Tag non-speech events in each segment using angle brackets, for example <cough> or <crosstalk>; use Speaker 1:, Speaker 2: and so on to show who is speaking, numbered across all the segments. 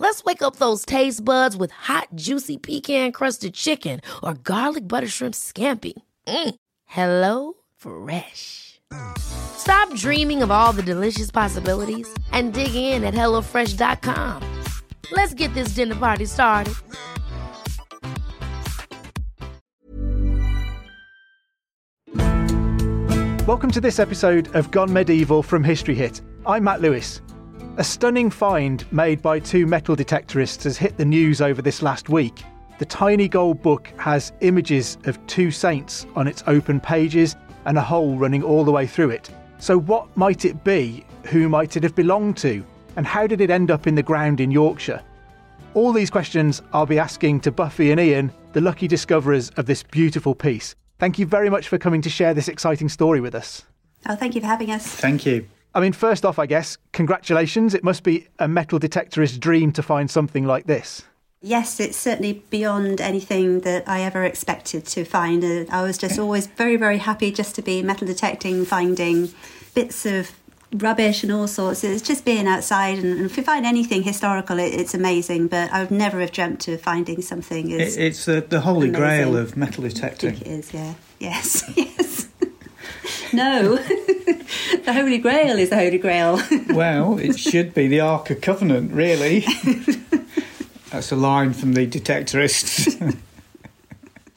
Speaker 1: Let's wake up those taste buds with hot, juicy pecan crusted chicken or garlic butter shrimp scampi. Mm. Hello Fresh. Stop dreaming of all the delicious possibilities and dig in at HelloFresh.com. Let's get this dinner party started.
Speaker 2: Welcome to this episode of Gone Medieval from History Hit. I'm Matt Lewis. A stunning find made by two metal detectorists has hit the news over this last week. The tiny gold book has images of two saints on its open pages and a hole running all the way through it. So, what might it be? Who might it have belonged to? And how did it end up in the ground in Yorkshire? All these questions I'll be asking to Buffy and Ian, the lucky discoverers of this beautiful piece. Thank you very much for coming to share this exciting story with us.
Speaker 3: Oh, thank you for having us.
Speaker 4: Thank you.
Speaker 2: I mean, first off, I guess, congratulations. It must be a metal detectorist dream to find something like this.
Speaker 3: Yes, it's certainly beyond anything that I ever expected to find. Uh, I was just always very, very happy just to be metal detecting, finding bits of rubbish and all sorts. It's just being outside, and, if you find anything historical, it, it's amazing. But I would never have dreamt of finding something. As
Speaker 4: It, it's the, the holy
Speaker 3: amazing.
Speaker 4: grail of metal
Speaker 3: I
Speaker 4: detecting.
Speaker 3: think it is, yeah. Yes, <laughs> yes. No, <laughs> the Holy Grail is the Holy Grail. <laughs>
Speaker 4: well, it should be the Ark of Covenant, really. <laughs> That's a line from the detectorists.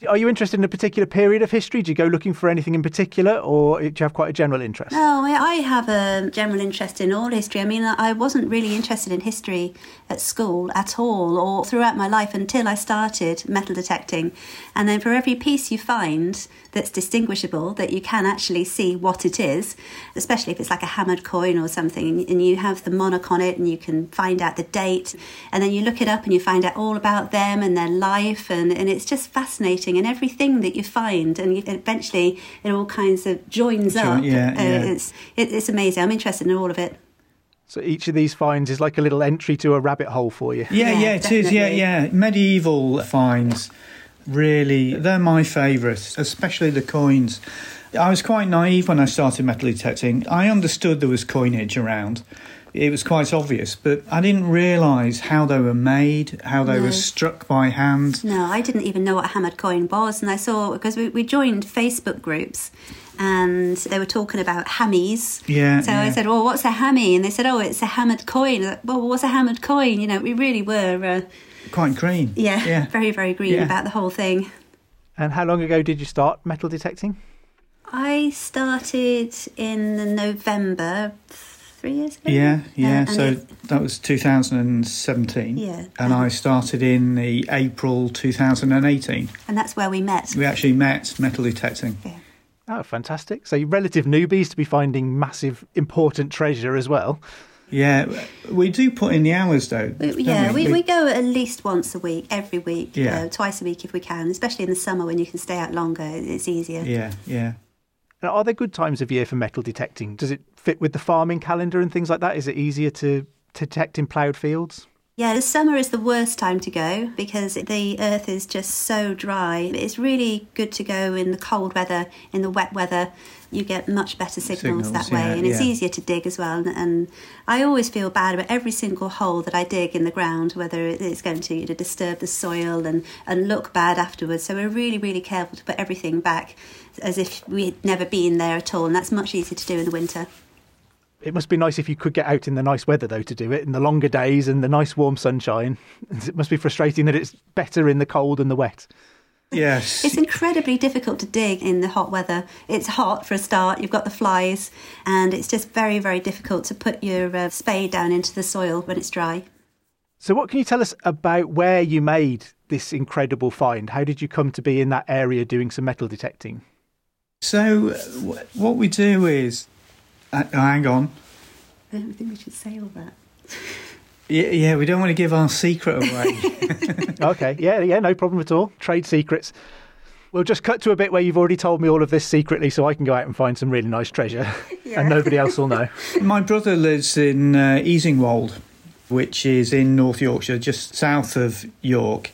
Speaker 2: Are you interested in a particular period of history? Do you go looking for anything in particular, or do you have quite a general interest?
Speaker 3: No, I I have a general interest in all history. I mean, I wasn't really interested in history at school at all or throughout my life until I started metal detecting. And then for every piece you find that's distinguishable, that you can actually see what it is, especially if it's like a hammered coin or something, and you have the monarch on it and you can find out the date, and then you look it up and you find out all about them and their life, and, and it's just fascinating. And everything that you find, and you, eventually it all kinds of joins
Speaker 4: Join-
Speaker 3: up.
Speaker 4: yeah,
Speaker 3: Uh,
Speaker 4: yeah.
Speaker 3: It's it, it's amazing. I'm interested in all of it.
Speaker 2: So each of these finds is like a little entry to a rabbit hole for you.
Speaker 4: yeah,
Speaker 3: Yeah,
Speaker 4: yeah, it is. Yeah, yeah. Medieval finds, really, they're my favourites, especially the coins. I was quite naive when I started metal detecting. I understood there was coinage around. It was quite obvious, but I didn't realise how they were made, how they
Speaker 3: No.
Speaker 4: were struck by hand.
Speaker 3: No, I didn't even know what a hammered coin was, and I saw because we, we joined Facebook groups, and they were talking about hammies.
Speaker 4: Yeah,
Speaker 3: So I said, "Well, what's a hammy?" And they said, "Oh, it's a hammered coin." Like, well, what's a hammered coin? You know, we really were, uh,
Speaker 4: Quite green.
Speaker 3: yeah,
Speaker 4: Yeah. <laughs>
Speaker 3: very, very green
Speaker 4: Yeah.
Speaker 3: about the whole thing.
Speaker 2: And how long ago did you start metal detecting?
Speaker 3: I started in November three years ago.
Speaker 4: Yeah,
Speaker 3: Uh,
Speaker 4: yeah.
Speaker 3: and
Speaker 4: so
Speaker 3: it-
Speaker 4: that was 2017.
Speaker 3: Yeah.
Speaker 4: And I started in the April 2018.
Speaker 3: and that's where we met.
Speaker 4: We actually met metal detecting.
Speaker 3: Yeah.
Speaker 2: Oh, fantastic. So you're relative newbies to be finding massive, important treasure as well.
Speaker 4: Yeah, we do put in the hours though.
Speaker 3: We- Yeah, we, we go at least once a week, every week,
Speaker 4: Yeah.
Speaker 3: uh, twice a week if we can, especially in the summer when you can stay out longer. It's easier.
Speaker 4: Yeah, yeah.
Speaker 2: Now, are there good times of year for metal detecting? Does it fit with the farming calendar and things like that? Is it easier to to detect in ploughed fields?
Speaker 3: Yeah, the summer is the worst time to go because the earth is just so dry. It's really good to go in the cold weather, in the wet weather. You get much better signals,
Speaker 4: Signals,
Speaker 3: that way,
Speaker 4: yeah,
Speaker 3: and it's
Speaker 4: yeah.
Speaker 3: easier to dig as well. And, and I always feel bad about every single hole that I dig in the ground, whether it's going to you know, disturb the soil and, and look bad afterwards. So we're really, really careful to put everything back as if we'd never been there at all, and that's much easier to do in the winter.
Speaker 2: It must be nice if you could get out in the nice weather, though, to do it in the longer days and the nice warm sunshine. <laughs> It must be frustrating that it's better in the cold and the wet.
Speaker 4: Yes.
Speaker 3: It's incredibly difficult to dig in the hot weather. It's hot for a start, you've got the flies, and it's just very, very difficult to put your uh, spade down into the soil when it's dry.
Speaker 2: So, what can you tell us about where you made this incredible find? How did you come to be in that area doing some metal detecting?
Speaker 4: So uh, what we do is, uh, hang on.
Speaker 3: I don't think we should say all that.
Speaker 4: Yeah, yeah, we don't want to give our secret away. <laughs> <laughs>
Speaker 2: Okay, yeah, yeah, no problem at all. Trade secrets. We'll just cut to a bit where you've already told me all of this secretly so I can go out and find some really nice treasure <laughs> and nobody else will know.
Speaker 4: My brother lives in uh, Easingwold, which is in North Yorkshire, just south of York.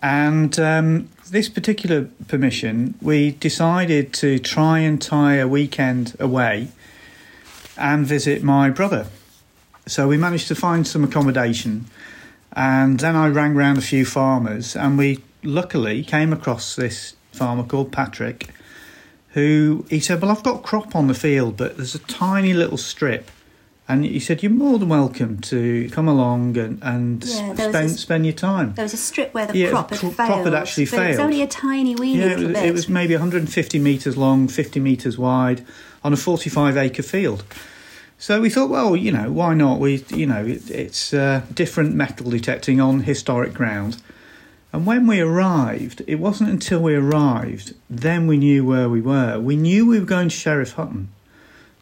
Speaker 4: And um, this particular permission, we decided to try and tie a weekend away and visit my brother. So we managed to find some accommodation. And then I rang round a few farmers, and we luckily came across this farmer called Patrick, who he said, Well, I've got crop on the field, but there's a tiny little strip. And he said, You're more than welcome to come along and, and
Speaker 3: Yeah,
Speaker 4: spend,
Speaker 3: a-
Speaker 4: spend your time.
Speaker 3: There was a strip where the
Speaker 4: Yeah,
Speaker 3: crop had
Speaker 4: cro-
Speaker 3: failed.
Speaker 4: crop had actually
Speaker 3: but It was only a tiny weeny
Speaker 4: Yeah, it was,
Speaker 3: bit.
Speaker 4: it was maybe 150 metres long, 50 metres wide, on a 45 acre field. So we thought, well, you know, why not? We, you know, it, it's uh, different metal detecting on historic ground. And when we arrived, it wasn't until we arrived then we knew where we were. We knew we were going to Sheriff Hutton,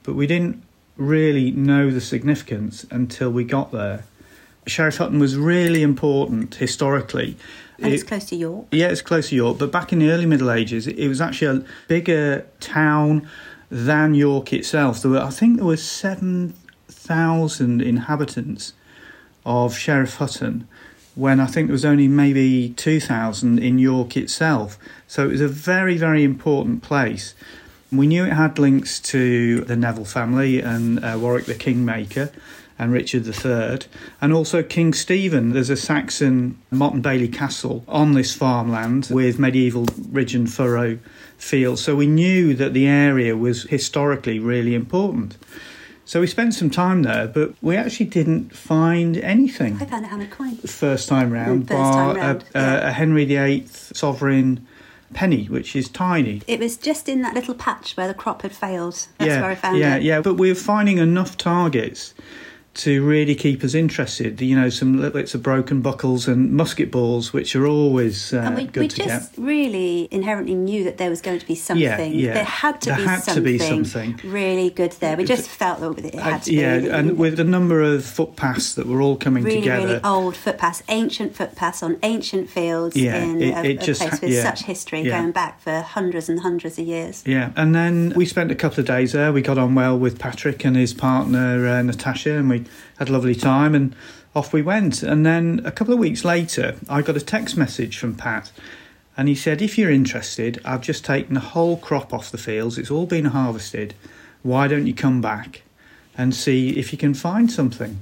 Speaker 4: but we didn't really know the significance until we got there. Sheriff Hutton was really important historically.
Speaker 3: and it's
Speaker 4: It-
Speaker 3: close to York.
Speaker 4: yeah, it's close to York, but back in the early Middle Ages, it was actually a bigger town than York itself. There were, I think, there were seven thousand inhabitants of Sheriff Hutton, when I think there was only maybe two thousand in York itself. So it was a very, very important place. We knew it had links to the Neville family and uh, Warwick the Kingmaker and Richard III, and also King Stephen. There's a Saxon Motte and Bailey castle on this farmland with medieval ridge and furrow fields. So we knew that the area was historically really important. So we spent some time there, but we actually didn't find anything
Speaker 3: I found a hammered coin.
Speaker 4: first time round,
Speaker 3: First time round,
Speaker 4: a,
Speaker 3: yeah.
Speaker 4: a, Henry VIII sovereign penny, which is tiny.
Speaker 3: It was just in that little patch where the crop had failed. That's
Speaker 4: yeah,
Speaker 3: where I found
Speaker 4: yeah,
Speaker 3: it.
Speaker 4: yeah. But we were finding enough targets to really keep us interested. You know, some little bits of broken buckles and musket balls, which are always uh,
Speaker 3: And we,
Speaker 4: good
Speaker 3: we
Speaker 4: to
Speaker 3: just
Speaker 4: get.
Speaker 3: really inherently knew that there was going to be something.
Speaker 4: yeah.
Speaker 3: There had to,
Speaker 4: There
Speaker 3: be,
Speaker 4: had to
Speaker 3: something
Speaker 4: be something.
Speaker 3: really good there. We just felt that it had to
Speaker 4: yeah,
Speaker 3: be.
Speaker 4: and with a number of footpaths that were all coming
Speaker 3: really,
Speaker 4: together.
Speaker 3: really old footpaths, ancient footpaths on ancient fields
Speaker 4: Yeah,
Speaker 3: in
Speaker 4: it-
Speaker 3: a,
Speaker 4: it
Speaker 3: a
Speaker 4: just
Speaker 3: place with
Speaker 4: yeah,
Speaker 3: such history
Speaker 4: yeah.
Speaker 3: going back for hundreds and hundreds of years.
Speaker 4: Yeah, and then we spent a couple of days there. We got on well with Patrick and his partner uh, Natasha, and we had a lovely time. And off we went. And then a couple of weeks later, I got a text message from Pat, and he said, "If you're interested, I've just taken the whole crop off the fields. It's all been harvested. Why don't you come back and see if you can find something?"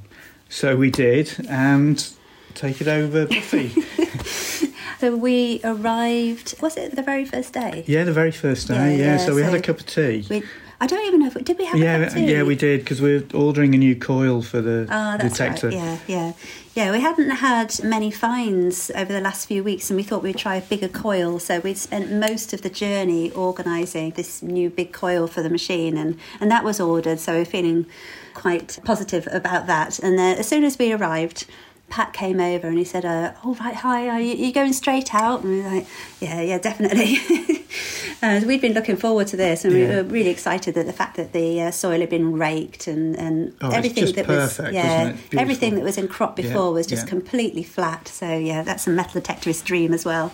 Speaker 4: So we did, and take it over, Buffy. <laughs> <laughs>
Speaker 3: So we arrived. Was it the very first day?
Speaker 4: yeah, the very first day.
Speaker 3: Yeah,
Speaker 4: Yeah,
Speaker 3: yeah,
Speaker 4: so we had a cup of tea.
Speaker 3: We, I don't even know if did we have
Speaker 4: Yeah, yeah, we did because we're ordering a new coil for the
Speaker 3: Oh, that's
Speaker 4: detector.
Speaker 3: right. Yeah, yeah, yeah. We hadn't had many finds over the last few weeks, and we thought we'd try a bigger coil. So we'd spent most of the journey organising this new big coil for the machine, and and that was ordered. So we're feeling quite positive about that. And uh, as soon as we arrived. Pat came over and he said, uh, "Oh right, hi, are you, you going straight out?" And we were like, "Yeah, yeah, definitely." <laughs> and we'd been looking forward to this, and we were really excited that the fact that the uh, soil had been raked and and
Speaker 4: Oh,
Speaker 3: everything that
Speaker 4: perfect,
Speaker 3: was yeah,
Speaker 4: wasn't it? Beautiful.
Speaker 3: everything that was in crop
Speaker 4: Yeah,
Speaker 3: before was just
Speaker 4: yeah.
Speaker 3: completely flat. So yeah, that's a metal detectorist dream as well.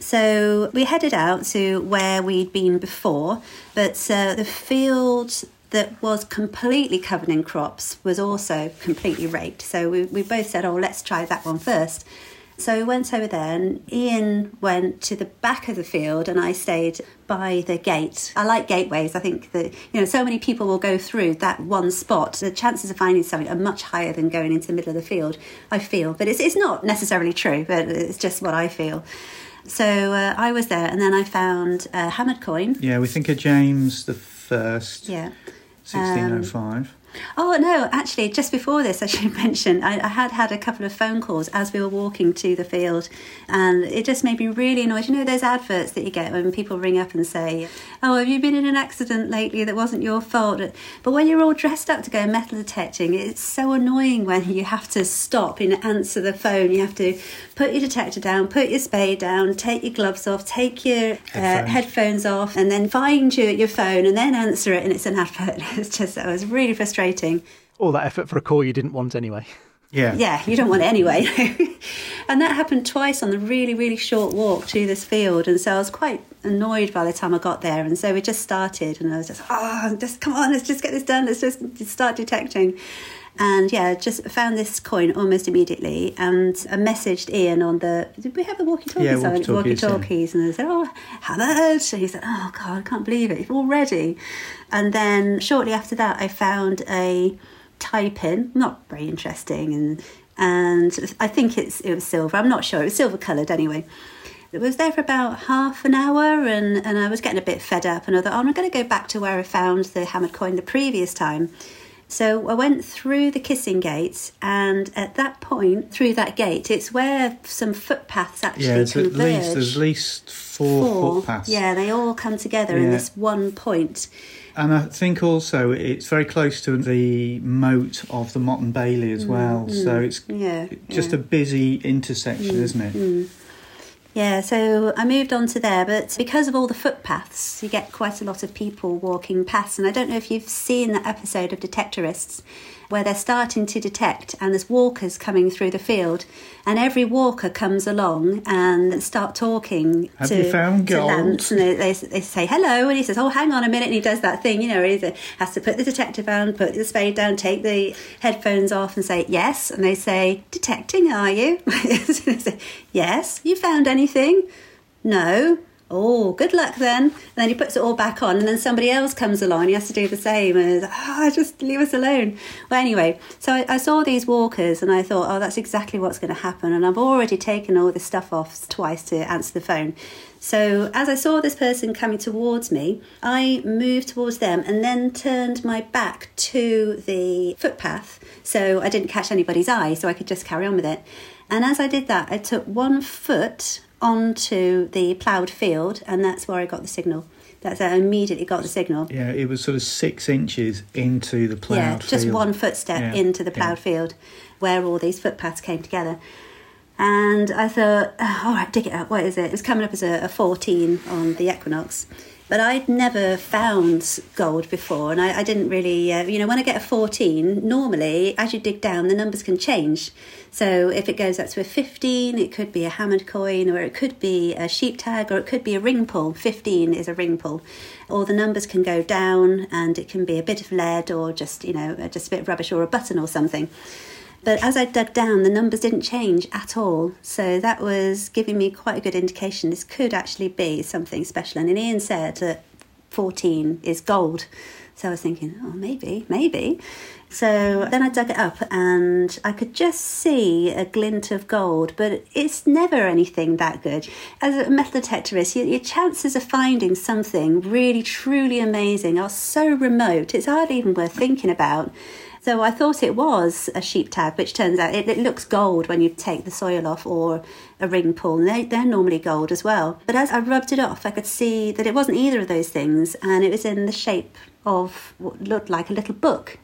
Speaker 3: So we headed out to where we'd been before, but uh, the field that was completely covered in crops was also completely raked. So we, we both said, oh, let's try that one first. So we went over there, and Ian went to the back of the field, and I stayed by the gate. I like gateways. I think that you know so many people will go through that one spot. The chances of finding something are much higher than going into the middle of the field. I feel, but it's it's not necessarily true, but it's just what I feel. So uh, I was there, and then I found a hammered coin.
Speaker 4: Yeah, we think of James the First,
Speaker 3: Yeah.
Speaker 4: Sixteen oh um, five.
Speaker 3: Oh no! Actually, just before this, I should <laughs> mention I, I had had a couple of phone calls as we were walking to the field, and it just made me really annoyed. You know those adverts that you get when people ring up and say, "Oh, have you been in an accident lately that wasn't your fault?" But when you're all dressed up to go metal detecting, it's so annoying when you have to stop and answer the phone. You have to put your detector down, put your spade down, take your gloves off, take your uh,
Speaker 4: Headphones.
Speaker 3: headphones off, and then find you your phone and then answer it, and it's an advert. <laughs> It's just it was really frustrating.
Speaker 2: All that effort for a call you didn't want anyway.
Speaker 4: Yeah.
Speaker 3: Yeah, you don't want it anyway. <laughs> and that happened twice on the really, really short walk to this field. And so I was quite annoyed by the time I got there. And so we just started, and I was just, oh, just come on, let's just get this done. Let's just start detecting. And yeah, just found this coin almost immediately. And I messaged Ian on the. Did we have the walkie talkies?
Speaker 4: Yeah, walkie-talkies,
Speaker 3: walkie talkies. And I said, Oh, Hamad. And he said, Oh, God, I can't believe it. Already. And then shortly after that, I found a tie pin, not very interesting. And, and I think it's it was silver. I'm not sure. It was silver coloured anyway. It was there for about half an hour and, and I was getting a bit fed up and I thought, oh, I'm going to go back to where I found the hammered coin the previous time. So I went through the kissing gates, and at that point, through that gate, it's where some footpaths actually
Speaker 4: Yeah, there's at
Speaker 3: converge.
Speaker 4: least there's at least four,
Speaker 3: Four.
Speaker 4: footpaths.
Speaker 3: Yeah, they all come together in this one point.
Speaker 4: And I think also it's very close to the moat of the Motte and Bailey as well. So it's
Speaker 3: Mm, Yeah,
Speaker 4: just
Speaker 3: yeah. Mm,
Speaker 4: a busy intersection, isn't it?
Speaker 3: Yeah, so I moved on to there, but because of all the footpaths, you get quite a lot of people walking past. And I don't know if you've seen that episode of Detectorists where they're starting to detect and there's walkers coming through the field, and every walker comes along and start talking
Speaker 4: Have
Speaker 3: to,
Speaker 4: you found
Speaker 3: to? Lance, and they, they, they say hello, and he says, "Oh, hang on a minute," and he does that thing, you know, he has to put the detector down, put the spade down, take the headphones off, and say yes, and they say, "Detecting, are you?" <laughs> Say, yes. You found anything? No. Oh, good luck then. And then he puts it all back on, and then somebody else comes along he has to do the same. And oh, just leave us alone. Well, anyway, so I, I saw these walkers and I thought, oh, that's exactly what's going to happen. And I've already taken all this stuff off twice to answer the phone. So as I saw this person coming towards me, I moved towards them and then turned my back to the footpath so I didn't catch anybody's eye, so I could just carry on with it. And as I did that, I took one foot onto the ploughed field, and that's where I got the signal. That's I immediately got the signal.
Speaker 4: Yeah, it was sort of six inches into the ploughed
Speaker 3: yeah, just
Speaker 4: field.
Speaker 3: one footstep
Speaker 4: Yeah,
Speaker 3: into the
Speaker 4: yeah.
Speaker 3: ploughed field where all these footpaths came together. And I thought, oh, all right, dig it up. What is it? It was coming up as a, a 14 on the equinox. But I'd never found gold before, and I, I didn't really, uh, you know, when I get a 14, normally as you dig down, the numbers can change. So if it goes up to a 15, it could be a hammered coin, or it could be a sheep tag, or it could be a ring pull. 15 is a ring pull. Or the numbers can go down, and it can be a bit of lead, or just, you know, just a bit of rubbish, or a button or something. But as I dug down, the numbers didn't change at all. So that was giving me quite a good indication this could actually be something special. And then Ian said that 14 is gold. So I was thinking, oh, maybe, maybe. So then I dug it up and I could just see a glint of gold, but it's never anything that good. As a metal detectorist, your, your chances of finding something really, truly amazing are so remote, it's hardly even worth thinking about. So I thought it was a sheep tag, which turns out it, it looks gold when you take the soil off, or a ring pull. They, they're normally gold as well. But as I rubbed it off, I could see that it wasn't either of those things, and it was in the shape of what looked like a little book.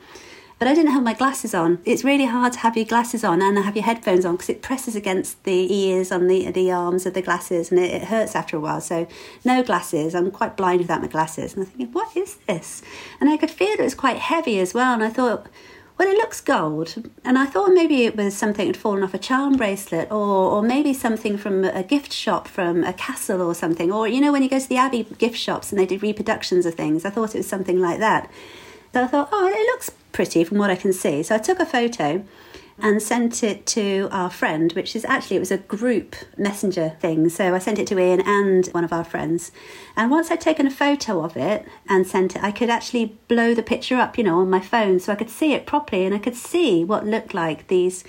Speaker 3: But I didn't have my glasses on. It's really hard to have your glasses on and have your headphones on because it presses against the ears on the the arms of the glasses and it, it hurts after a while. So no glasses. I'm quite blind without my glasses. And I'm thinking, what is this? And I could feel it was quite heavy as well. And I thought, well, it looks gold. And I thought maybe it was something had fallen off a charm bracelet or, or maybe something from a gift shop from a castle or something. Or, you know, when you go to the Abbey gift shops and they did reproductions of things, I thought it was something like that. So I thought, oh, it looks pretty from what I can see. So I took a photo and sent it to our friend, which is actually, it was a group messenger thing. So I sent it to Ian and one of our friends. And once I'd taken a photo of it and sent it, I could actually blow the picture up, you know, on my phone so I could see it properly and I could see what looked like these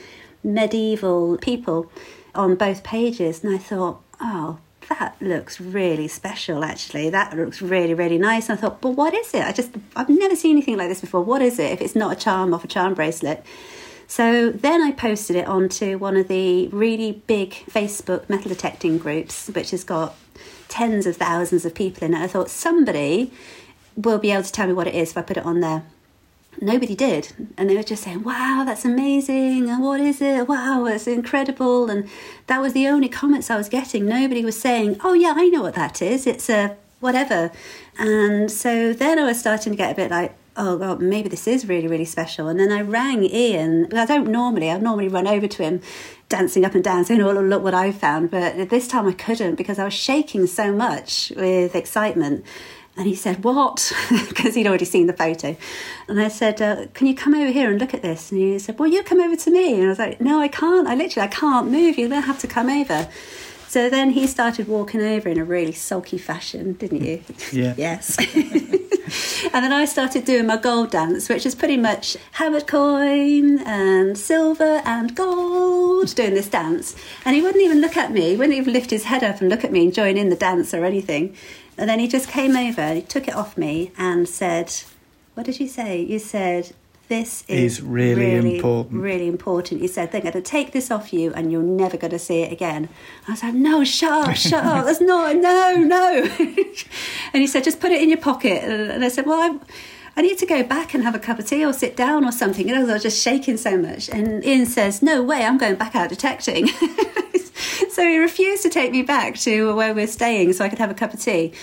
Speaker 3: medieval people on both pages. And I thought, oh, that looks really special actually. That looks really really nice. And i thought but what is it? I just i've never seen anything like this before. What is it if it's not a charm off a charm bracelet? So then i posted it onto one of the really big facebook metal detecting groups which has got tens of thousands of people in it. I thought somebody will be able to tell me what it is if i put it on there nobody did. And they were just saying wow that's amazing. And what is it? Wow it's incredible. And that was the only comments i was getting. Nobody was saying oh yeah i know what that is. It's a whatever. And so then i was starting to get a bit like oh god maybe this is really really special. And then i rang ian. I don't normally i normally run over to him dancing up and down saying oh look what i found. But this time i couldn't because i was shaking so much with excitement and he said, What? <laughs> Because he'd already seen the photo. And I said, uh, Can you come over here and look at this? And he said, Well, you come over to me. And I was like, No, I can't. I literally, I can't move. You're going to have to come over. So then he started walking over in a really sulky fashion, didn't you? <laughs>
Speaker 4: Yeah. <laughs>
Speaker 3: yes. and then I started doing my gold dance, which is pretty much hammered coin and silver and gold, doing this dance. And he wouldn't even look at me, he wouldn't even lift his head up and look at me and join in the dance or anything. And then he just came over, he took it off me and said, What did you say? You said, this is,
Speaker 4: Is really important."
Speaker 3: Really important. He said, They're going to take this off you and you're never going to see it again. I was like, No, shut up, shut up. That's not, no, no. <laughs> and he said, Just put it in your pocket. And I said, Well, I. I need to go back and have a cup of tea or sit down or something. Know, I was just shaking so much. And Ian says, No way, I'm going back out detecting. <laughs> so he refused to take me back to where we're staying so I could have a cup of tea.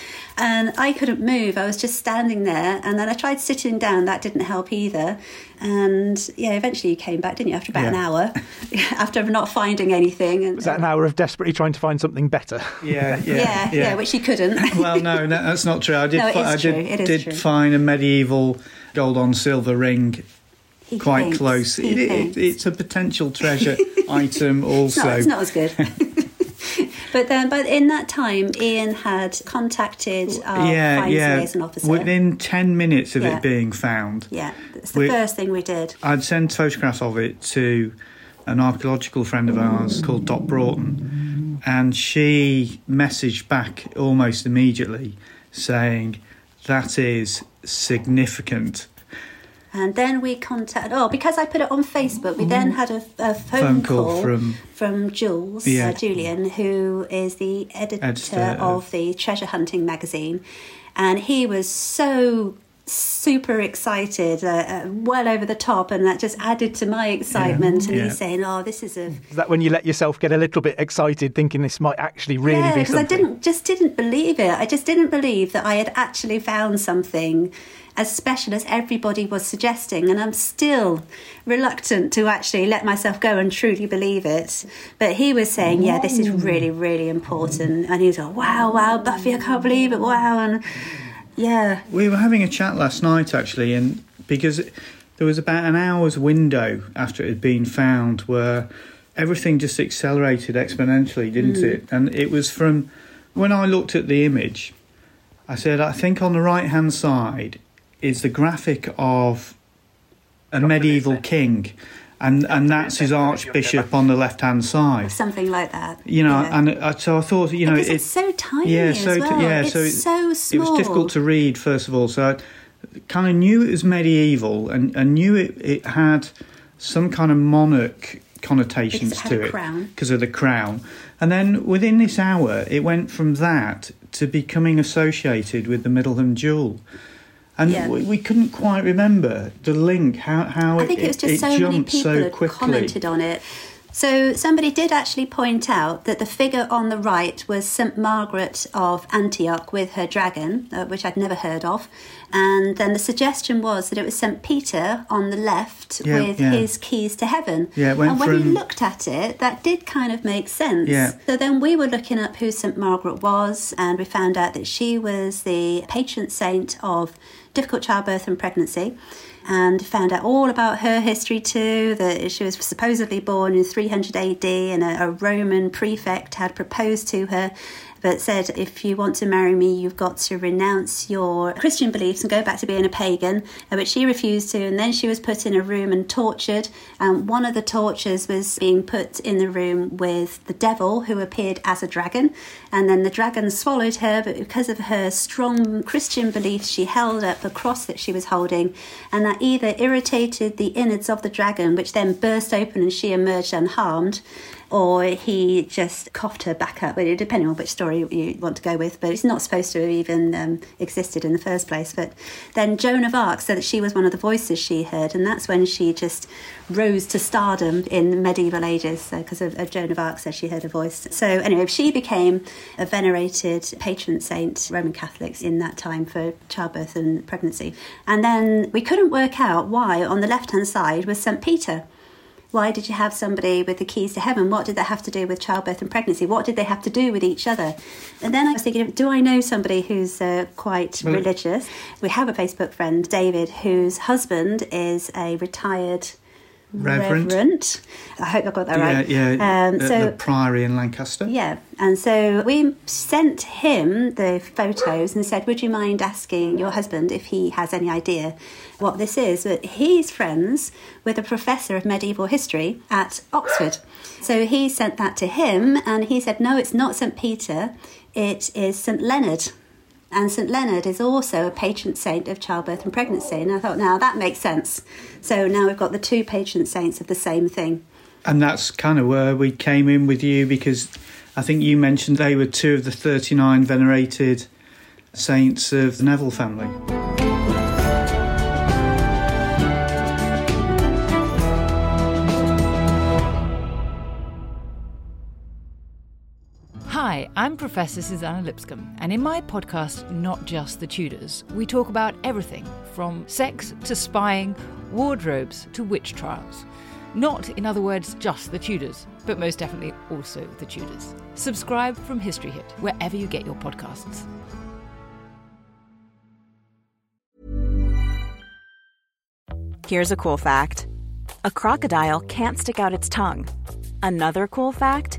Speaker 3: And I couldn't move. I was just standing there. And then I tried sitting down. That didn't help either. And yeah, eventually you came back, didn't you? After about an hour, <laughs> after not finding anything. And
Speaker 2: Was that an hour of desperately trying to find something better?
Speaker 4: Yeah, <laughs> yeah,
Speaker 3: yeah, yeah, which he couldn't.
Speaker 4: well, no, no, that's not true. I did.
Speaker 3: No, it
Speaker 4: fi-
Speaker 3: is
Speaker 4: I
Speaker 3: true.
Speaker 4: did,
Speaker 3: It is
Speaker 4: did
Speaker 3: true.
Speaker 4: find a medieval gold on silver ring
Speaker 3: He
Speaker 4: quite
Speaker 3: thinks,
Speaker 4: close. It, it, it's a potential treasure <laughs> item,
Speaker 3: It's
Speaker 4: also.
Speaker 3: not, it's not as good. But then, but in that time, Ian had contacted our
Speaker 4: yeah, yeah.
Speaker 3: liaison officer.
Speaker 4: Within ten minutes of
Speaker 3: Yeah.
Speaker 4: it being found,
Speaker 3: yeah, that's the
Speaker 4: we-
Speaker 3: first thing we did.
Speaker 4: I'd sent photographs of it to an archaeological friend of ours called Dot Broughton, and she messaged back almost immediately saying, "That is significant."
Speaker 3: And then we contacted. Oh, because I put it on Facebook, we then had a, a phone,
Speaker 4: Phone call
Speaker 3: call,
Speaker 4: from-
Speaker 3: from Jules,
Speaker 4: Yeah.
Speaker 3: uh, Julian, who is the editor,
Speaker 4: Editor
Speaker 3: of,
Speaker 4: of-
Speaker 3: the Treasure Hunting magazine, and he was so super excited, uh, uh, well over the top, and that just added to my excitement. And
Speaker 4: Yeah.
Speaker 3: he's saying, "Oh, this is a
Speaker 2: Is that when you let yourself get a little bit excited, thinking this might actually really
Speaker 3: yeah,
Speaker 2: be
Speaker 3: because I didn't just didn't believe it. I just didn't believe that I had actually found something as special as everybody was suggesting, and I'm still reluctant to actually let myself go and truly believe it. But he was saying, "Yeah, this is really, really important," and he was like, "Wow, wow, Buffy, I can't believe it, wow!" And yeah,
Speaker 4: We were having a chat last night actually, and because there was about an hour's window after it had been found where everything just accelerated exponentially, didn't
Speaker 3: Mm.
Speaker 4: it? And it was from when I looked at the image, I said, I think on the right hand side is the graphic of a medieval king. And, and that's his archbishop on the left hand side.
Speaker 3: something like that.
Speaker 4: You know,
Speaker 3: Yeah.
Speaker 4: and uh, so I thought, you know,
Speaker 3: because
Speaker 4: it,
Speaker 3: it's so tiny
Speaker 4: yeah,
Speaker 3: as
Speaker 4: so t- yeah,
Speaker 3: it's
Speaker 4: so it-
Speaker 3: so
Speaker 4: it was difficult to read, first of all. So I kind of knew it was medieval and, and knew it, it had some kind of monarch connotations
Speaker 3: Because
Speaker 4: to it because of the crown. And then within this hour, it went from that to becoming associated with the Middleham Jewel. And
Speaker 3: Yeah.
Speaker 4: we, we couldn't quite remember the link, how, how
Speaker 3: I think it was just so many people
Speaker 4: so
Speaker 3: had
Speaker 4: quickly.
Speaker 3: commented on it. So somebody did actually point out that the figure on the right was St Margaret of Antioch with her dragon, uh, which I'd never heard of, and then the suggestion was that it was St Peter on the left
Speaker 4: Yeah,
Speaker 3: with
Speaker 4: yeah.
Speaker 3: his keys to heaven.
Speaker 4: Yeah, went
Speaker 3: and when you looked at it, that did kind of make sense.
Speaker 4: Yeah.
Speaker 3: So then we were looking up who St Margaret was, and we found out that she was the patron saint of difficult childbirth and pregnancy. And found out all about her history too. That she was supposedly born in 300 AD, and a, a Roman prefect had proposed to her, but said, "If you want to marry me, you've got to renounce your Christian beliefs and go back to being a pagan." Uh, But she refused to, and then she was put in a room and tortured. And one of the tortures was being put in the room with the devil, who appeared as a dragon, and then the dragon swallowed her. But because of her strong Christian beliefs, she held up a cross that she was holding, and that either irritated the innards of the dragon, which then burst open and she emerged unharmed. Or he just coughed her back up. Depending on which story you want to go with, but it's not supposed to have even um, existed in the first place. But then Joan of Arc said that she was one of the voices she heard, and that's when she just rose to stardom in the medieval ages because of, of, Joan of Arc said she heard a voice. So anyway, she became a venerated patron saint, Roman Catholics in that time for childbirth and pregnancy. And then we couldn't work out why on the left hand side was St. Peter. Why did you have somebody with the keys to heaven? What did that have to do with childbirth and pregnancy? What did they have to do with each other? And then I was thinking, do I know somebody who's uh, quite well, religious? We have a Facebook friend, David, whose husband is a retired
Speaker 4: Reverend.
Speaker 3: Reverend. I hope I got that right.
Speaker 4: Yeah, yeah. Um, so the Priory in Lancaster.
Speaker 3: Yeah, and so we sent him the photos and said, "Would you mind asking your husband if he has any idea what this is?" But he's friends with a professor of medieval history at Oxford, so he sent that to him, and he said, "No, it's not St Peter. It is St Leonard." And St. Leonard is also a patron saint of childbirth and pregnancy. And I thought, now that makes sense. So now we've got the two patron saints of the same thing.
Speaker 4: And that's kind of where we came in with you because I think you mentioned they were two of the 39 venerated saints of the Neville family.
Speaker 5: Hi, I'm Professor Suzannah Lipscomb, and in my podcast, Not Just the Tudors, we talk about everything from sex to spying, wardrobes to witch trials. Not, in other words, just the Tudors, but most definitely also the Tudors. Subscribe from History Hit, wherever you get your podcasts.
Speaker 6: Here's a cool fact a crocodile can't stick out its tongue. Another cool fact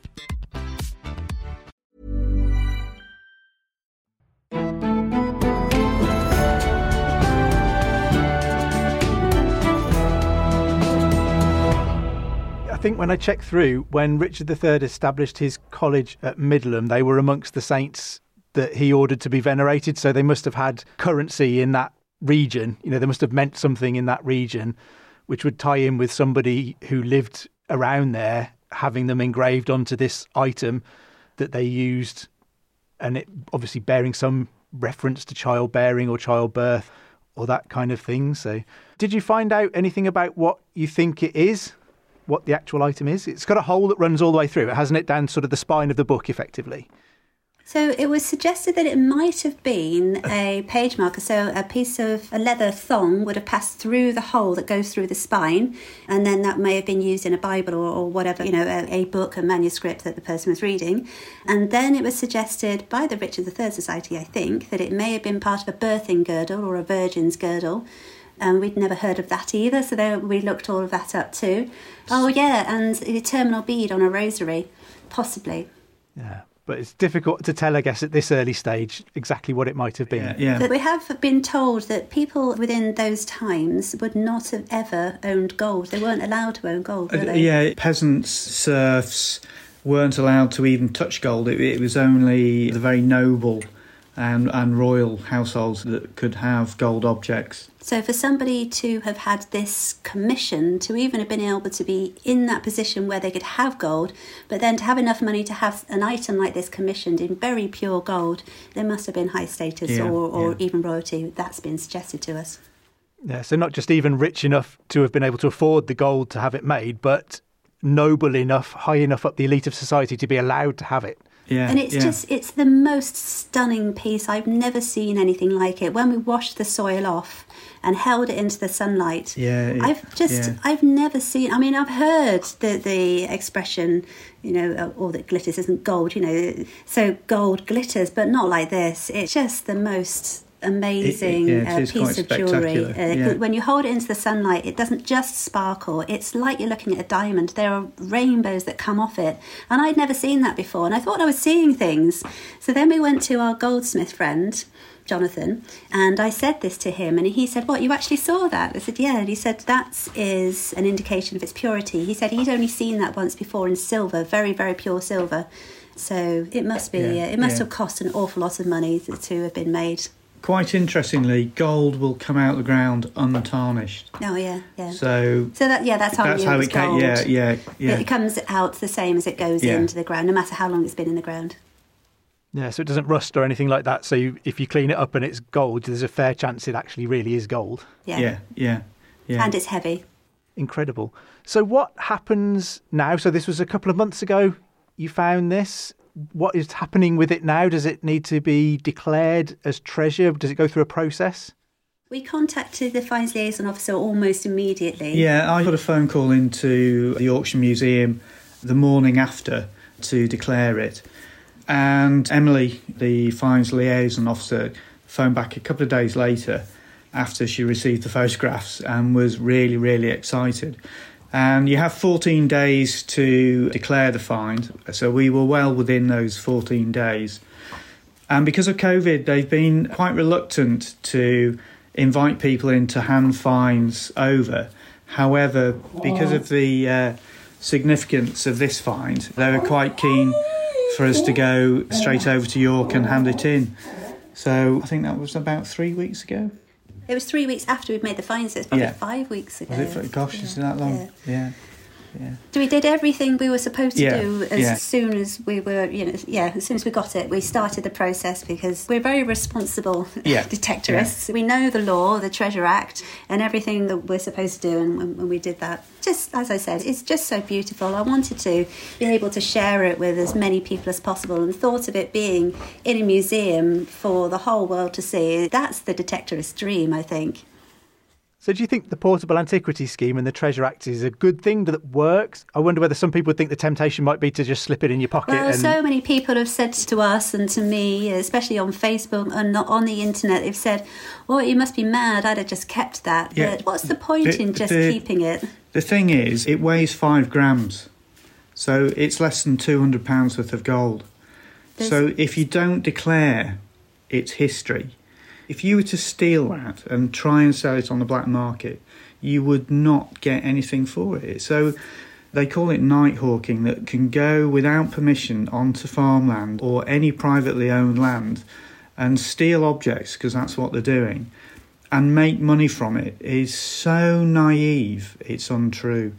Speaker 2: think when I checked through, when Richard III established his college at Middleham, they were amongst the saints that he ordered to be venerated. So they must have had currency in that region. You know, they must have meant something in that region, which would tie in with somebody who lived around there, having them engraved onto this item that they used, and it obviously bearing some reference to childbearing or childbirth or that kind of thing. So, did you find out anything about what you think it is? What the actual item is? It's got a hole that runs all the way through it, hasn't it? Down sort of the spine of the book, effectively.
Speaker 3: So it was suggested that it might have been a page marker. So a piece of a leather thong would have passed through the hole that goes through the spine, and then that may have been used in a Bible or, or whatever, you know, a, a, book, a manuscript that the person was reading. And then it was suggested by the Richard III Society, I think, that it may have been part of a birthing girdle or a virgin's girdle and we'd never heard of that either. So there, we looked all of that up too. Oh yeah, and the terminal bead on a rosary, possibly.
Speaker 2: Yeah. But it's difficult to tell, I guess, at this early stage exactly what it might have been.
Speaker 4: Yeah, yeah.
Speaker 3: But we have been told that people within those times would not have ever owned gold. They weren't allowed to own gold, were uh, they?
Speaker 4: Yeah, peasants, serfs weren't allowed to even touch gold. It, it was only the very noble and, and royal households that could have gold objects.
Speaker 3: So, for somebody to have had this commission, to even have been able to be in that position where they could have gold, but then to have enough money to have an item like this commissioned in very pure gold, there must have been high status
Speaker 4: Yeah,
Speaker 3: or, or
Speaker 4: yeah.
Speaker 3: even royalty. That's been suggested to us.
Speaker 2: Yeah, so not just even rich enough to have been able to afford the gold to have it made, but noble enough, high enough up the elite of society to be allowed to have it.
Speaker 4: Yeah,
Speaker 3: And it's
Speaker 4: yeah.
Speaker 3: just, it's the most stunning piece. I've never seen anything like it. When we washed the soil off and held it into the sunlight,
Speaker 4: Yeah, it-
Speaker 3: I've just,
Speaker 4: yeah.
Speaker 3: I've never seen, I mean, I've heard the, the expression, you know, uh, all that glitters isn't gold, you know, so gold glitters, but not like this. It's just the most amazing
Speaker 4: yeah, it
Speaker 3: uh, piece of jewellery. Uh,
Speaker 4: yeah.
Speaker 3: When you hold it into the sunlight, it doesn't just sparkle. It's like you're looking at a diamond. There are rainbows that come off it. And I'd never seen that before. And I thought I was seeing things. So then we went to our goldsmith friend, Jonathan, and I said this to him. And he said, What, you actually saw that? I said, Yeah. And he said, That is an indication of its purity. He said he'd only seen that once before in silver, very, very pure silver. So it must be,
Speaker 4: Yeah,
Speaker 3: uh, it must
Speaker 4: yeah.
Speaker 3: have cost an awful lot of money to, to have been made.
Speaker 4: Quite interestingly, gold will come out of the ground untarnished.
Speaker 3: Oh, yeah, yeah.
Speaker 4: So
Speaker 3: So that yeah, that's how,
Speaker 4: that's how it
Speaker 3: was
Speaker 4: came. Yeah, yeah, yeah.
Speaker 3: It comes out the same as it goes
Speaker 4: Yeah.
Speaker 3: into the ground, no matter how long it's been in the ground.
Speaker 2: Yeah, so it doesn't rust or anything like that. So you, if you clean it up and it's gold, there's a fair chance it actually really is gold.
Speaker 3: Yeah.
Speaker 4: yeah, yeah, yeah.
Speaker 3: And it's heavy.
Speaker 2: Incredible. So what happens now? So this was a couple of months ago. You found this. What is happening with it now? Does it need to be declared as treasure? Does it go through a process?
Speaker 3: We contacted the finds liaison officer almost immediately.
Speaker 4: Yeah, I got a phone call into the auction museum the morning after to declare it. And Emily, the finds liaison officer, phoned back a couple of days later after she received the photographs and was really, really excited. And you have 14 days to declare the find. So we were well within those 14 days. And because of COVID, they've been quite reluctant to invite people in to hand fines over. However, because of the uh, significance of this find, they were quite keen for us to go straight over to York and hand it in. So I think that was about three weeks ago.
Speaker 3: It was three weeks after we'd made the fines, so it's probably
Speaker 4: Yeah.
Speaker 3: five weeks ago.
Speaker 4: Was it? For, gosh, is it that long? Yeah. Yeah.
Speaker 3: So we did everything we were supposed to
Speaker 4: Yeah,
Speaker 3: do as
Speaker 4: yeah.
Speaker 3: soon as we were, you know, yeah, as soon as we got it, we started the process because we're very responsible <laughs>
Speaker 4: Yeah,
Speaker 3: detectorists. We know the law, the Treasure Act, and everything that we're supposed to do, and when, when we did that, just as I said, it's just so beautiful. I wanted to be able to share it with as many people as possible, and thought of it being in a museum for the whole world to see. That's the detectorist dream, I think.
Speaker 2: So do you think the Portable Antiquity Scheme and the Treasure Act is a good thing that works? I wonder whether some people would think the temptation might be to just slip it in your pocket.
Speaker 3: Well,
Speaker 2: and...
Speaker 3: so many people have said to us and to me, especially on Facebook and not on the internet, they've said, "Well, you must be mad. I'd have just kept that."
Speaker 4: Yeah.
Speaker 3: But what's the point
Speaker 4: The-
Speaker 3: in just
Speaker 4: the-
Speaker 3: keeping it?
Speaker 4: The thing is, it weighs five grams, so it's less than two hundred pounds worth of gold. So if you don't declare its history, if you were to steal that and try and sell it on the black market, you would not get anything for it. So they call it night hawking that can go without permission onto farmland or any privately owned land and steal objects because that's what they're doing and make money from it is so naive it's untrue.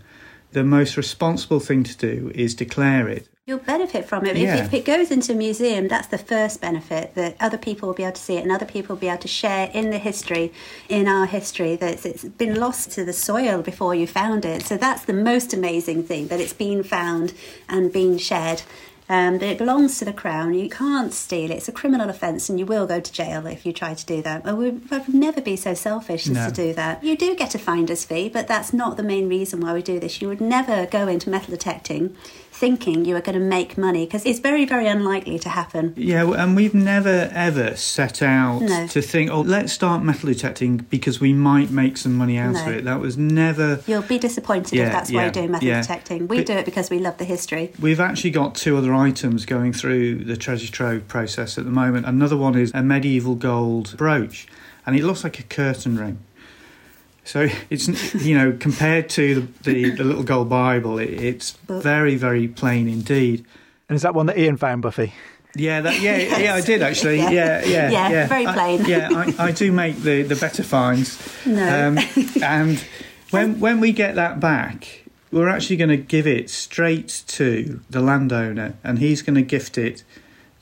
Speaker 4: The most responsible thing to do is declare it.
Speaker 3: You'll benefit from it. If-
Speaker 4: Yeah.
Speaker 3: If, it goes into a museum, that's the first benefit that other people will be able to see it and other people will be able to share in the history, in our history, that it's, it's been lost to the soil before you found it. So that's the most amazing thing that it's been found and been shared. Um, but it belongs to the crown. You can't steal it. It's a criminal offence, and you will go to jail if you try to do that. I would, I would never be so selfish as
Speaker 4: No.
Speaker 3: to do that. You do get a finder's fee, but that's not the main reason why we do this. You would never go into metal detecting thinking you are going to make money because it's very, very unlikely to happen.
Speaker 4: Yeah, and we've never ever set out
Speaker 3: No.
Speaker 4: to think, oh, let's start metal detecting because we might make some money out
Speaker 3: No.
Speaker 4: of it. That was never.
Speaker 3: You'll be disappointed
Speaker 4: Yeah,
Speaker 3: if that's why
Speaker 4: yeah,
Speaker 3: you're doing metal
Speaker 4: yeah.
Speaker 3: detecting. We
Speaker 4: But-
Speaker 3: do it because we love the history.
Speaker 4: We've actually got two other items going through the treasure trove process at the moment. Another one is a medieval gold brooch, and it looks like a curtain ring. So it's you know compared to the, the, the little gold Bible, it, it's very very plain indeed.
Speaker 2: And is that one that Ian found, Buffy?
Speaker 4: Yeah, that, yeah, yes. <laughs> yeah, I did actually. Yeah, yeah, yeah.
Speaker 3: yeah,
Speaker 4: yeah.
Speaker 3: very plain.
Speaker 4: I, yeah, I, I, do make the, the better finds.
Speaker 3: No. Um, <laughs>
Speaker 4: and when when we get that back, we're actually going to give it straight to the landowner, and he's going to gift it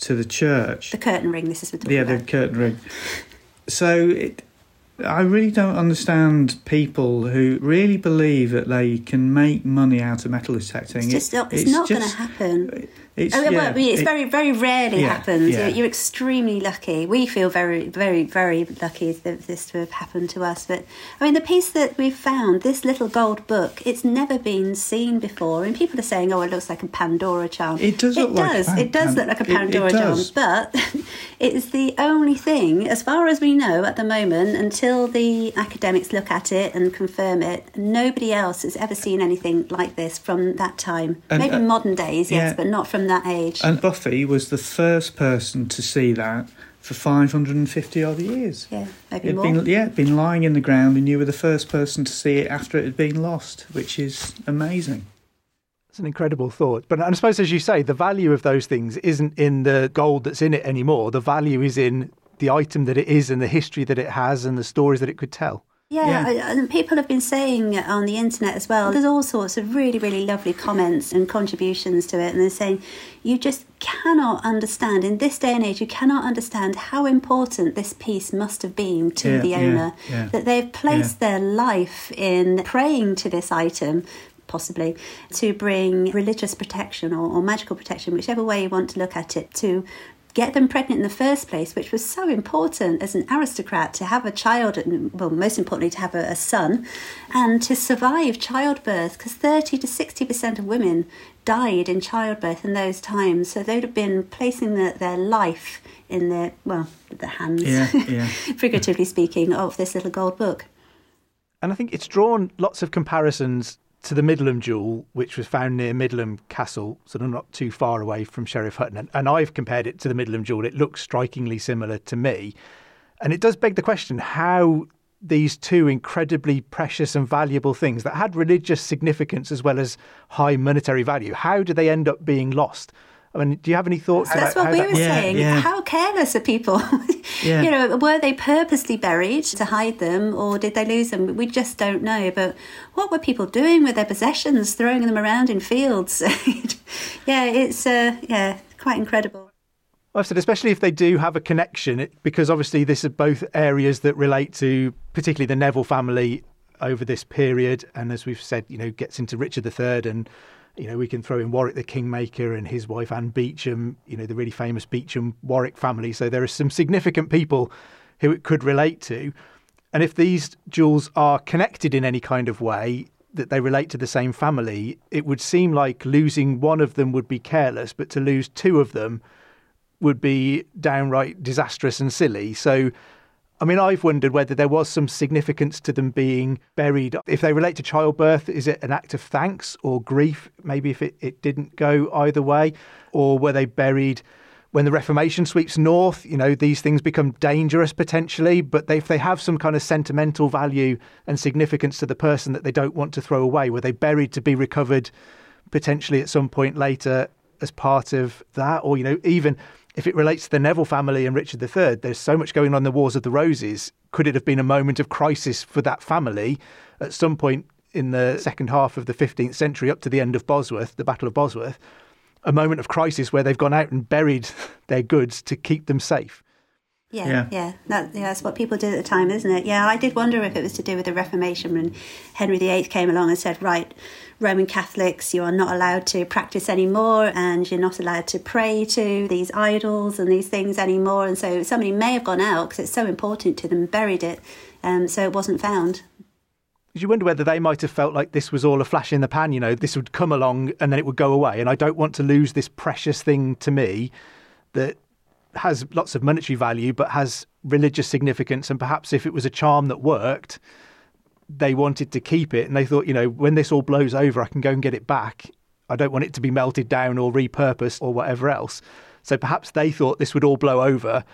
Speaker 4: to the church.
Speaker 3: The curtain ring. This is
Speaker 4: the yeah,
Speaker 3: about.
Speaker 4: the curtain ring. So it, I really don't understand people who really believe that they can make money out of metal detecting.
Speaker 3: It's just not, it's it's not going to happen.
Speaker 4: It's, oh, yeah,
Speaker 3: it's it, very, very rarely yeah, happens. Yeah. You're, you're, extremely lucky. We feel very, very, very lucky that this to have happened to us. But I mean, the piece that we've found, this little gold book, it's never been seen before. And people are saying, "Oh, it looks like a Pandora charm."
Speaker 4: It does.
Speaker 3: It does.
Speaker 4: Like
Speaker 3: it does look like a Pandora it, it charm, but <laughs> it's the only thing, as far as we know at the moment, until the academics look at it and confirm it. Nobody else has ever seen anything like this from that time. And, Maybe uh, modern days, yes, but not from that age.
Speaker 4: And Buffy was the first person to see that for 550 odd years.
Speaker 3: Yeah, maybe it'd
Speaker 4: more. Been, yeah, been lying in the ground, and you were the first person to see it after it had been lost, which is amazing.
Speaker 2: It's an incredible thought. But I suppose, as you say, the value of those things isn't in the gold that's in it anymore. The value is in the item that it is and the history that it has and the stories that it could tell.
Speaker 3: Yeah, yeah, and people have been saying on the internet as well. There's all sorts of really, really lovely comments and contributions to it, and they're saying you just cannot understand in this day and age. You cannot understand how important this piece must have been to yeah, the owner. Yeah, that they've placed their life in praying to this item, possibly to bring religious protection or, or, magical protection, whichever way you want to look at it, to get them pregnant in the first place, which was so important as an aristocrat to have a child, and well, most importantly, to have a, a son, and to survive childbirth, because 30 to 60% of women died in childbirth in those times. So they'd have been placing the, their life in their, well, the hands,
Speaker 4: yeah, <laughs> yeah.
Speaker 3: figuratively speaking, of this little gold book.
Speaker 2: And I think it's drawn lots of comparisons to the Middleham jewel, which was found near Middleham Castle, of not too far away from Sheriff Hutton. And, I've compared it to the Middleham jewel. It looks strikingly similar to me. And it does beg the question how these two incredibly precious and valuable things that had religious significance as well as high monetary value, how do they end up being lost? I mean, do you have any thoughts?
Speaker 3: That's what we that... were yeah, saying. Yeah. How careless are people? <laughs> yeah. You know, were they purposely buried to hide them, or did they lose them? We just don't know. But what were people doing with their possessions, throwing them around in fields? <laughs> yeah, it's uh, yeah, quite incredible.
Speaker 2: I've said, especially if they do have a connection, because obviously this are both areas that relate to particularly the Neville family over this period, and as we've said, you know, gets into Richard III and you know, we can throw in Warwick the Kingmaker and his wife Anne Beauchamp, you know, the really famous Beauchamp Warwick family. So there are some significant people who it could relate to. And if these jewels are connected in any kind of way, that they relate to the same family, it would seem like losing one of them would be careless, but to lose two of them would be downright disastrous and silly. So I mean, I've wondered whether there was some significance to them being buried. If they relate to childbirth, is it an act of thanks or grief? Maybe if it, it didn't go either way? Or were they buried when the Reformation sweeps north? You know, these things become dangerous potentially, but they, if they have some kind of sentimental value and significance to the person that they don't want to throw away, were they buried to be recovered potentially at some point later as part of that? Or, you know, even if it relates to the Neville family and Richard III, there's so much going on in the Wars of the Roses. Could it have been a moment of crisis for that family at some point in the second half of the 15th century, up to the end of Bosworth, the Battle of Bosworth? A moment of crisis where they've gone out and buried <laughs> their goods to keep them safe.
Speaker 3: Yeah, yeah, yeah. That, yeah, that's what people did at the time, isn't it? Yeah, I did wonder if it was to do with the Reformation when Henry VIII came along and said, right, Roman Catholics, you are not allowed to practice anymore and you're not allowed to pray to these idols and these things anymore. And so somebody may have gone out because it's so important to them, buried it, um, so it wasn't found.
Speaker 2: You wonder whether they might have felt like this was all a flash in the pan, you know, this would come along and then it would go away. And I don't want to lose this precious thing to me that has lots of monetary value but has religious significance. And perhaps if it was a charm that worked, they wanted to keep it. And they thought, you know, when this all blows over, I can go and get it back. I don't want it to be melted down or repurposed or whatever else. So perhaps they thought this would all blow over,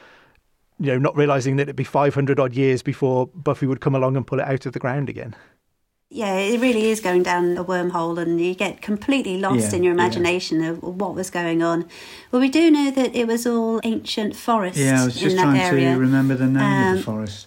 Speaker 2: you know, not realizing that it'd be 500 odd years before Buffy would come along and pull it out of the ground again.
Speaker 3: Yeah, it really is going down a wormhole, and you get completely lost
Speaker 4: Yeah,
Speaker 3: in your
Speaker 4: yeah.
Speaker 3: imagination of what was going on. Well, we do know that it was all ancient forest
Speaker 4: Yeah, I was just trying
Speaker 3: area.
Speaker 4: to remember the name of
Speaker 3: Um,
Speaker 4: the forest.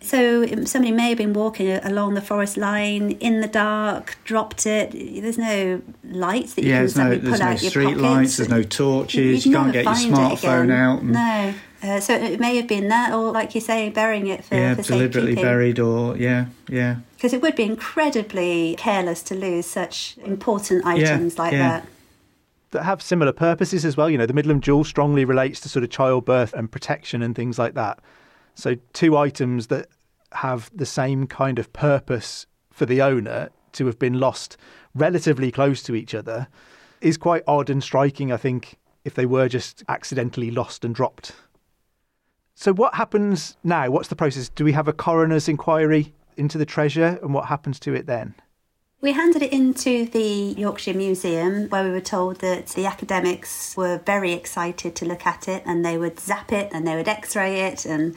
Speaker 3: So um, somebody may have been walking along the forest line in the dark, dropped it. There's no lights that you
Speaker 4: Yeah,
Speaker 3: can
Speaker 4: there's no,
Speaker 3: suddenly
Speaker 4: there's
Speaker 3: pull
Speaker 4: no
Speaker 3: out your
Speaker 4: street lights, there's no torches,
Speaker 3: You'd
Speaker 4: you can't get your smartphone out.
Speaker 3: No. Uh, so it may have been that, or like you say, burying it for,
Speaker 4: yeah,
Speaker 3: for
Speaker 4: deliberately buried or, yeah, yeah.
Speaker 3: Because it would be incredibly careless to lose such important items like
Speaker 4: yeah.
Speaker 3: that.
Speaker 2: that have similar purposes as well. You know, the Middleham Jewel strongly relates to sort of childbirth and protection and things like that. So, two items that have the same kind of purpose for the owner to have been lost relatively close to each other is quite odd and striking, I think, if they were just accidentally lost and dropped. So, what happens now? What's the process? Do we have a coroner's inquiry into the treasure and what happens to it then?
Speaker 3: We handed it into the Yorkshire Museum where we were told that the academics were very excited to look at it and they would zap it and they would x ray it and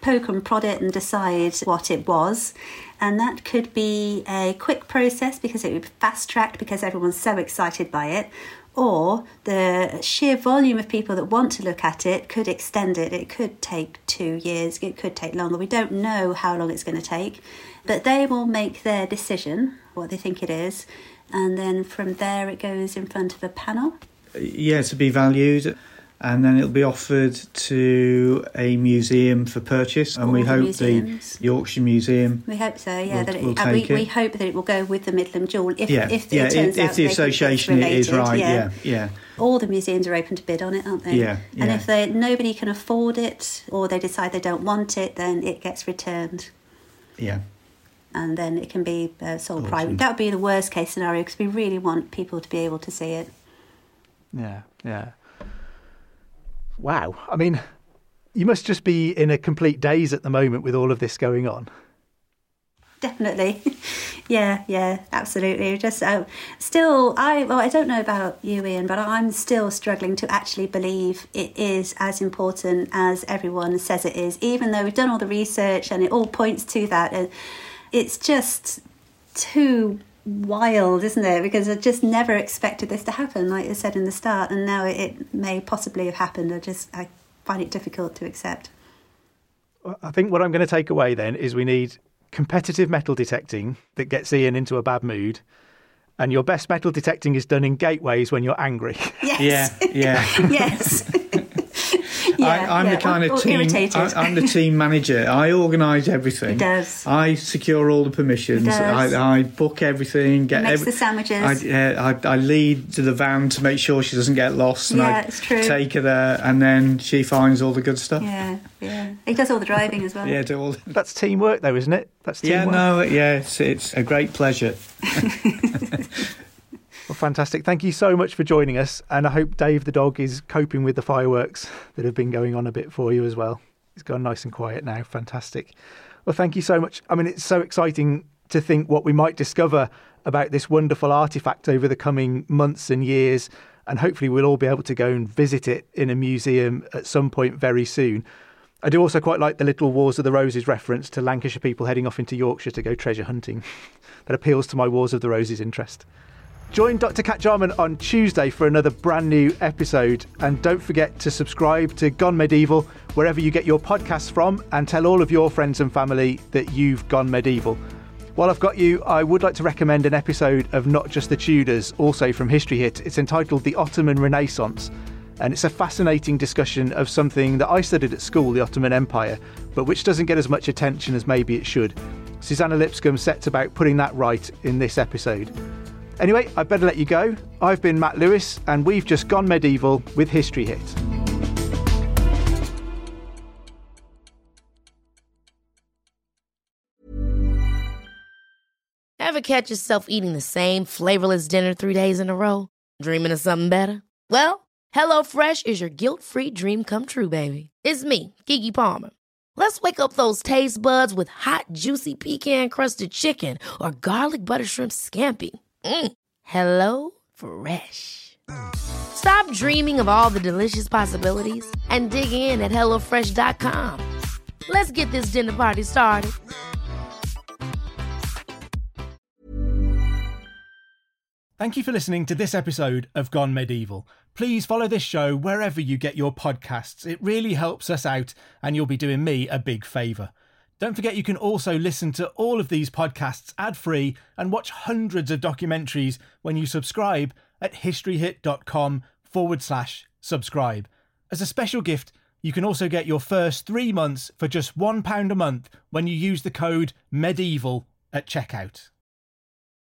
Speaker 3: poke and prod it and decide what it was. And that could be a quick process because it would be fast tracked because everyone's so excited by it. Or the sheer volume of people that want to look at it could extend it. It could take two years, it could take longer. We don't know how long it's going to take, but they will make their decision, what they think it is, and then from there it goes in front of a panel.
Speaker 4: Uh, yeah, to be valued, and then it'll be offered to a museum for purchase, and
Speaker 3: All
Speaker 4: we
Speaker 3: the
Speaker 4: hope
Speaker 3: museums.
Speaker 4: the Yorkshire Museum.
Speaker 3: We hope so, yeah.
Speaker 4: We'll-
Speaker 3: that it,
Speaker 4: we'll
Speaker 3: and we,
Speaker 4: take it.
Speaker 3: we hope that it will go with the Middleham Jewel if,
Speaker 4: Yeah,
Speaker 3: if
Speaker 4: yeah, if, if the association is right, yeah, yeah.
Speaker 3: all the museums are open to bid on it, aren't they?
Speaker 4: Yeah,
Speaker 3: And if they, nobody can afford it or they decide they don't want it, then it gets returned
Speaker 4: yeah.
Speaker 3: and then it can be uh, sold
Speaker 4: Auctioned.
Speaker 3: private. That would be the worst case scenario because we really want people to be able to see it.
Speaker 2: Yeah, yeah. Wow. I mean, you must just be in a complete daze at the moment with all of this going on.
Speaker 3: Definitely, <laughs> yeah, yeah, absolutely. Just uh, still, I well, I don't know about you, Ian, but I'm still struggling to actually believe it is as important as everyone says it is. Even though we've done all the research and it all points to that, and it's just too wild, isn't it? Because I just never expected this to happen, like I said in the start, and now it, it may possibly have happened. I just I find it difficult to accept.
Speaker 2: I think what I'm going to take away then is we need competitive metal detecting that gets Ian into a bad mood. And your best metal detecting is done in gateways when you're angry.
Speaker 3: Yes.
Speaker 4: Yeah, yeah. <laughs>
Speaker 3: yes.
Speaker 4: I, I'm
Speaker 3: yeah,
Speaker 4: the kind
Speaker 3: or-
Speaker 4: of team. I, I'm the team manager. I organise <laughs> everything.
Speaker 3: He does.
Speaker 4: I secure all the permissions.
Speaker 3: He does.
Speaker 4: I, I book everything. Get
Speaker 3: makes
Speaker 4: every-
Speaker 3: the sandwiches.
Speaker 4: I, yeah, I, I lead to the van to make sure she doesn't get lost. And
Speaker 3: Yeah,
Speaker 4: I
Speaker 3: it's true.
Speaker 4: take her there, and then she finds all the good stuff.
Speaker 3: Yeah, yeah. He does all the driving as well.
Speaker 4: Yeah, do all.
Speaker 2: That's teamwork, though, isn't it? That's teamwork.
Speaker 4: Yeah, no, yeah, it's, it's a great pleasure. <laughs> <laughs>
Speaker 2: Well, fantastic. Thank you so much for joining us. And I hope Dave the dog is coping with the fireworks that have been going on a bit for you as well. He's gone nice and quiet now. Fantastic. Well, thank you so much. I mean, it's so exciting to think what we might discover about this wonderful artifact over the coming months and years. And hopefully, we'll all be able to go and visit it in a museum at some point very soon. I do also quite like the little Wars of the Roses reference to Lancashire people heading off into Yorkshire to go treasure hunting. <laughs> that appeals to my Wars of the Roses interest. Join Dr. Cat Jarman on Tuesday for another brand new episode. And don't forget to subscribe to Gone Medieval wherever you get your podcasts from and tell all of your friends and family that you've gone medieval. While I've got you, I would like to recommend an episode of Not Just the Tudors, also from History Hit. It's entitled The Ottoman Renaissance. And it's a fascinating discussion of something that I studied at school, the Ottoman Empire, but which doesn't get as much attention as maybe it should. Suzannah Lipscomb sets about putting that right in this episode. Anyway, I better let you go. I've been Matt Lewis, and we've just gone medieval with History Hit.
Speaker 1: Ever catch yourself eating the same flavorless dinner three days in a row? Dreaming of something better? Well, HelloFresh is your guilt free dream come true, baby. It's me, Keke Palmer. Let's wake up those taste buds with hot, juicy pecan crusted chicken or garlic butter shrimp scampi. Mm. Hello Fresh. Stop dreaming of all the delicious possibilities and dig in at HelloFresh.com. Let's get this dinner party started.
Speaker 2: Thank you for listening to this episode of Gone Medieval. Please follow this show wherever you get your podcasts. It really helps us out, and you'll be doing me a big favour. Don't forget you can also listen to all of these podcasts ad free and watch hundreds of documentaries when you subscribe at historyhit.com forward slash subscribe. As a special gift, you can also get your first three months for just £1 a month when you use the code MEDIEVAL at checkout.